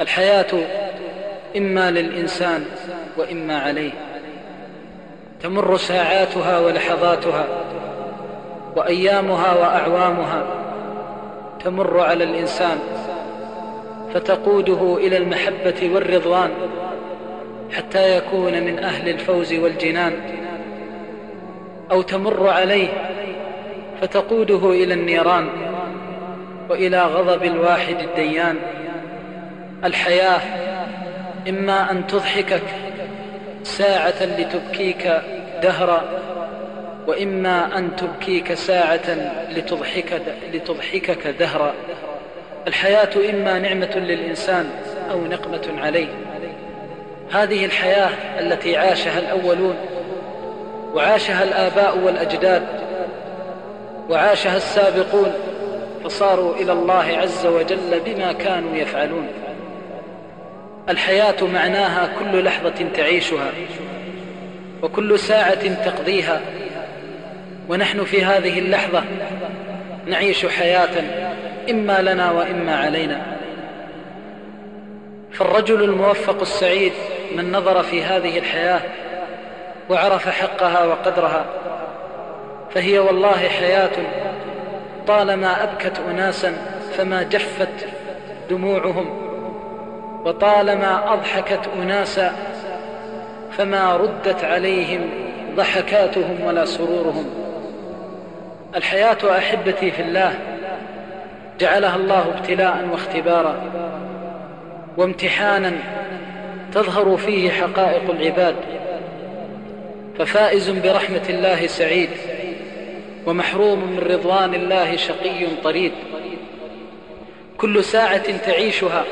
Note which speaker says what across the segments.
Speaker 1: الحياة إما للإنسان وإما عليه. تمر ساعاتها ولحظاتها وأيامها وأعوامها تمر على الإنسان فتقوده إلى المحبة والرضوان حتى يكون من أهل الفوز والجنان. أو تمر عليه فتقوده إلى النيران وإلى غضب الواحد الديان. الحياة إما أن تضحكك ساعة لتبكيك دهرا وإما أن تبكيك ساعة لتضحك لتضحكك دهرا. الحياة إما نعمة للإنسان أو نقمة عليه. هذه الحياة التي عاشها الأولون وعاشها الآباء والأجداد وعاشها السابقون فصاروا إلى الله عز وجل بما كانوا يفعلون. الحياة معناها كل لحظة تعيشها وكل ساعة تقضيها. ونحن في هذه اللحظة نعيش حياة إما لنا وإما علينا. فالرجل الموفق السعيد من نظر في هذه الحياة وعرف حقها وقدرها فهي والله حياة طالما أبكت أناسا فما جفت دموعهم. وطالما أضحكت أناسا فما ردت عليهم ضحكاتهم ولا سرورهم. الحياة أحبتي في الله جعلها الله ابتلاء واختبارا وامتحانا تظهر فيه حقائق العباد. ففائز برحمة الله سعيد ومحروم من رضوان الله شقي طريد. كل ساعة تعيشها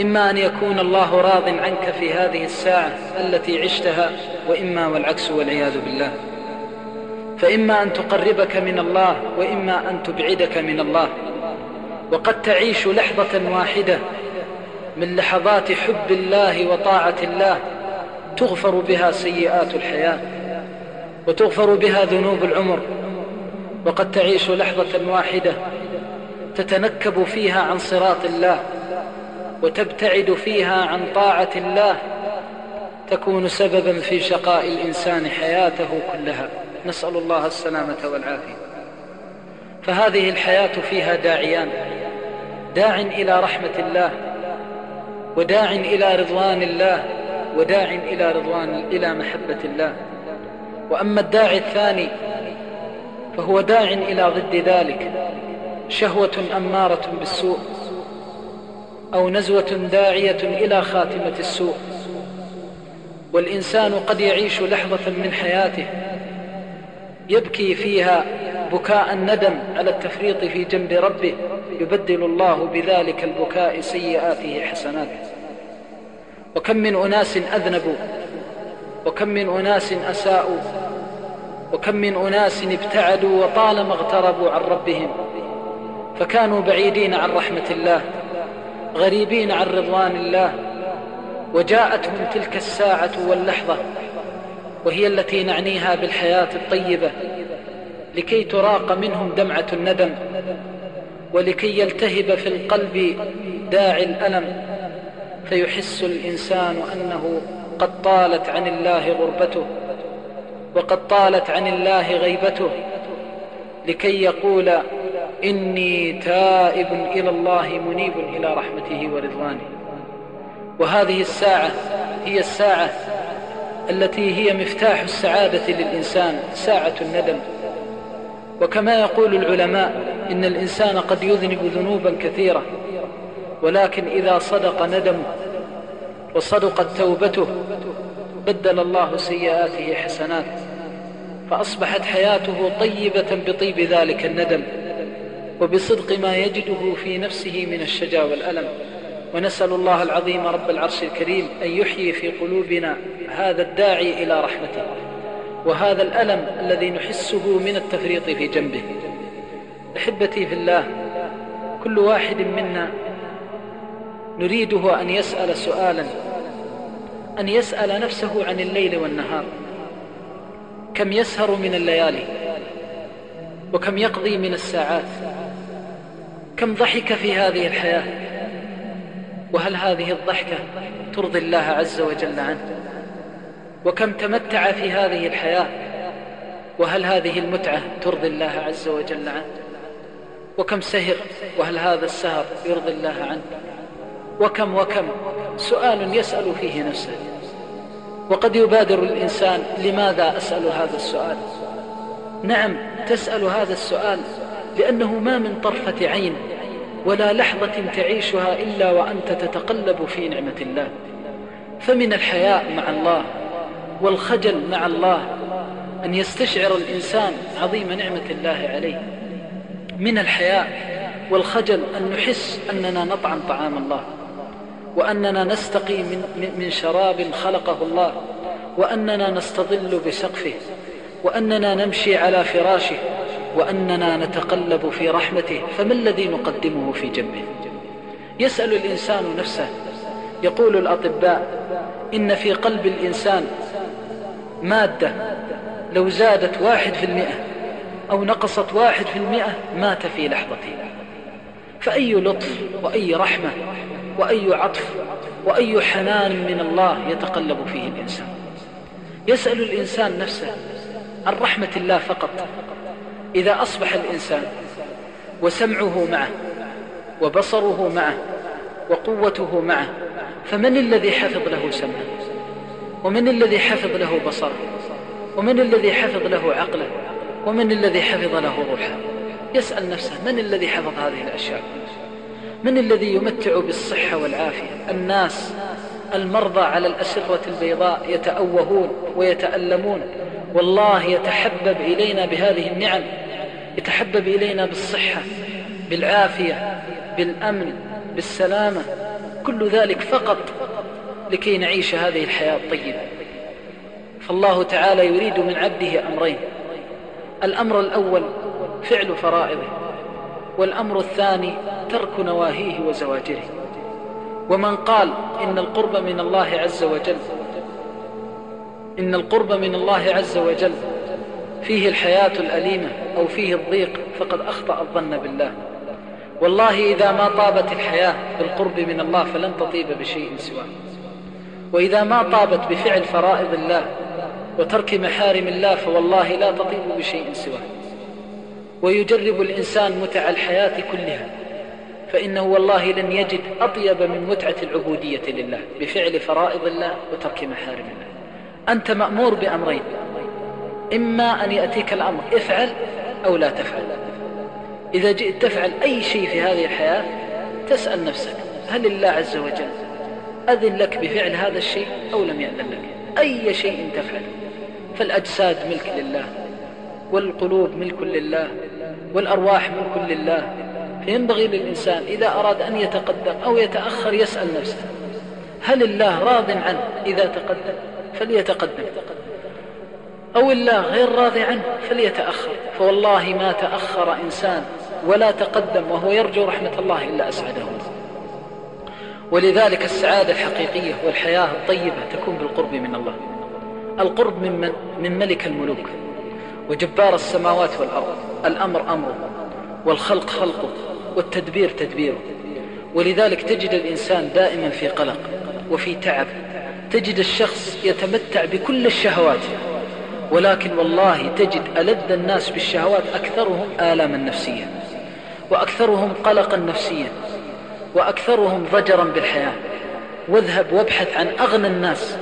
Speaker 1: إما أن يكون الله راض عنك في هذه الساعة التي عشتها وإما والعكس والعياذ بالله. فإما أن تقربك من الله وإما أن تبعدك من الله. وقد تعيش لحظة واحدة من لحظات حب الله وطاعة الله تغفر بها سيئات الحياة وتغفر بها ذنوب العمر. وقد تعيش لحظة واحدة تتنكب فيها عن صراط الله. وتبتعد فيها عن طاعة الله تكون سببا في شقاء الإنسان حياته كلها. نسأل الله السلامة والعافية. فهذه الحياة فيها داعيان. داع إلى رحمة الله وداع إلى رضوان الله وداع إلى رضوان إلى محبة الله. وأما الداعي الثاني فهو داع إلى ضد ذلك شهوة أمارة بالسوء. أو نزوة داعية إلى خاتمة السوء. والإنسان قد يعيش لحظة من حياته يبكي فيها بكاء الندم على التفريط في جنب ربه يبدل الله بذلك البكاء سيئاته حسنات وكم من أناس أذنبوا وكم من أناس أساءوا وكم من أناس ابتعدوا وطالما اغتربوا عن ربهم فكانوا بعيدين عن رحمة الله. غريبين عن رضوان الله وجاءتهم تلك الساعة واللحظة وهي التي نعنيها بالحياة الطيبة لكي تراق منهم دمعة الندم ولكي يلتهب في القلب داعي الألم فيحس الإنسان أنه قد طالت عن الله غربته وقد طالت عن الله غيبته لكي يقول إني تائب إلى الله منيب إلى رحمته ورضوانه. وهذه الساعة هي الساعة التي هي مفتاح السعادة للإنسان ساعة الندم. وكما يقول العلماء إن الإنسان قد يذنب ذنوبا كثيرة ولكن إذا صدق ندمه وصدقت توبته بدل الله سيئاته حسنات فأصبحت حياته طيبة بطيب ذلك الندم. وبصدق ما يجده في نفسه من الشجا والألم. ونسأل الله العظيم رب العرش الكريم أن يحيي في قلوبنا هذا الداعي إلى رحمته وهذا الألم الذي نحسه من التفريط في جنبه. أحبتي في الله كل واحد منا نريده أن يسأل سؤالا أن يسأل نفسه عن الليل والنهار. كم يسهر من الليالي وكم يقضي من الساعات. كم ضحك في هذه الحياة؟ وهل هذه الضحكة ترضي الله عز وجل عنه؟ وكم تمتع في هذه الحياة؟ وهل هذه المتعة ترضي الله عز وجل عنه؟ وكم سهر؟ وهل هذا السهر يرضي الله عنه؟ وكم وكم؟ سؤال يسأل فيه نفسه. وقد يبادر الإنسان لماذا أسأل هذا السؤال؟ نعم تسأل هذا السؤال لأنه ما من طرفة عين ولا لحظة تعيشها إلا وأنت تتقلب في نعمة الله. فمن الحياء مع الله والخجل مع الله أن يستشعر الإنسان عظيم نعمة الله عليه. من الحياء والخجل أن نحس أننا نطعم طعام الله وأننا نستقي من, من شراب خلقه الله وأننا نستظل بسقفه وأننا نمشي على فراشه وأننا نتقلب في رحمته فما الذي نقدمه في جنبه يسأل الإنسان نفسه. يقول الأطباء إن في قلب الإنسان مادة لو زادت واحد في المئة أو نقصت واحد في المئة مات في لحظته. فأي لطف وأي رحمة وأي عطف وأي حنان من الله يتقلب فيه الإنسان؟ يسأل الإنسان نفسه عن رحمة الله فقط. إذا أصبح الإنسان وسمعه معه وبصره معه وقوته معه فمن الذي حفظ له سمعه؟ ومن الذي حفظ له بصره؟ ومن الذي حفظ له عقله؟ ومن الذي حفظ له روحه؟ يسأل نفسه من الذي حفظ هذه الأشياء؟ من الذي يمتع بالصحة والعافية؟ الناس المرضى على الأسرة البيضاء يتأوهون ويتألمون والله يتحبب إلينا بهذه النعم يتحبب إلينا بالصحة بالعافية بالأمن بالسلامة كل ذلك فقط لكي نعيش هذه الحياة الطيبة. فالله تعالى يريد من عبده أمرين الأمر الأول فعل فرائضه والأمر الثاني ترك نواهيه وزواجره. ومن قال إن القرب من الله عز وجل إن القرب من الله عز وجل فيه الحياة الأليمة أو فيه الضيق فقد أخطأ الظن بالله. والله إذا ما طابت الحياة بالقرب من الله فلن تطيب بشيء سواه. وإذا ما طابت بفعل فرائض الله وترك محارم الله فوالله لا تطيب بشيء سواه. ويجرب الإنسان متع الحياة كلها فإنه والله لن يجد أطيب من متعة العبودية لله بفعل فرائض الله وترك محارم الله. أنت مأمور بأمرين إما أن يأتيك الأمر افعل أو لا تفعل. إذا جئت تفعل أي شيء في هذه الحياة تسأل نفسك هل الله عز وجل أذن لك بفعل هذا الشيء أو لم يأذن لك؟ أي شيء تفعل فالأجساد ملك لله والقلوب ملك لله والأرواح ملك لله. فينبغي للإنسان إذا أراد أن يتقدم أو يتأخر يسأل نفسه هل الله راض عنه؟ إذا تقدم فليتقدم. أو الله غير راضي عنه فليتأخر. فوالله ما تأخر إنسان ولا تقدم وهو يرجو رحمة الله إلا أسعده. ولذلك السعادة الحقيقية والحياة الطيبة تكون بالقرب من الله. القرب من من, من ملك الملوك. وجبار السماوات والأرض. الأمر أمره. والخلق خلقه. والتدبير تدبيره. ولذلك تجد الإنسان دائما في قلق وفي تعب. تجد الشخص يتمتع بكل الشهوات. ولكن والله تجد ألذ الناس بالشهوات أكثرهم آلاما نفسيا وأكثرهم قلقا نفسيا وأكثرهم ضجرا بالحياة واذهب وابحث عن أغنى الناس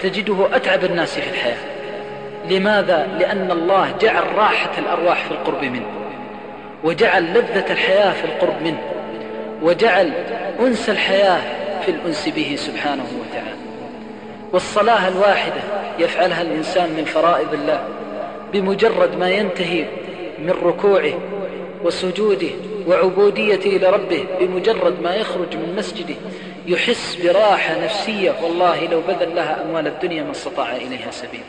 Speaker 1: تجده أتعب الناس في الحياة لماذا؟ لأن الله جعل راحة الأرواح في القرب منه وجعل لذة الحياة في القرب منه وجعل أنس الحياة في الأنس به سبحانه وتعالى والصلاة الواحدة يفعلها الإنسان من فرائض الله بمجرد ما ينتهي من ركوعه وسجوده وعبوديته لربه بمجرد ما يخرج من مسجده يحس براحة نفسية والله لو بذل لها أموال الدنيا ما استطاع إليها سبيل.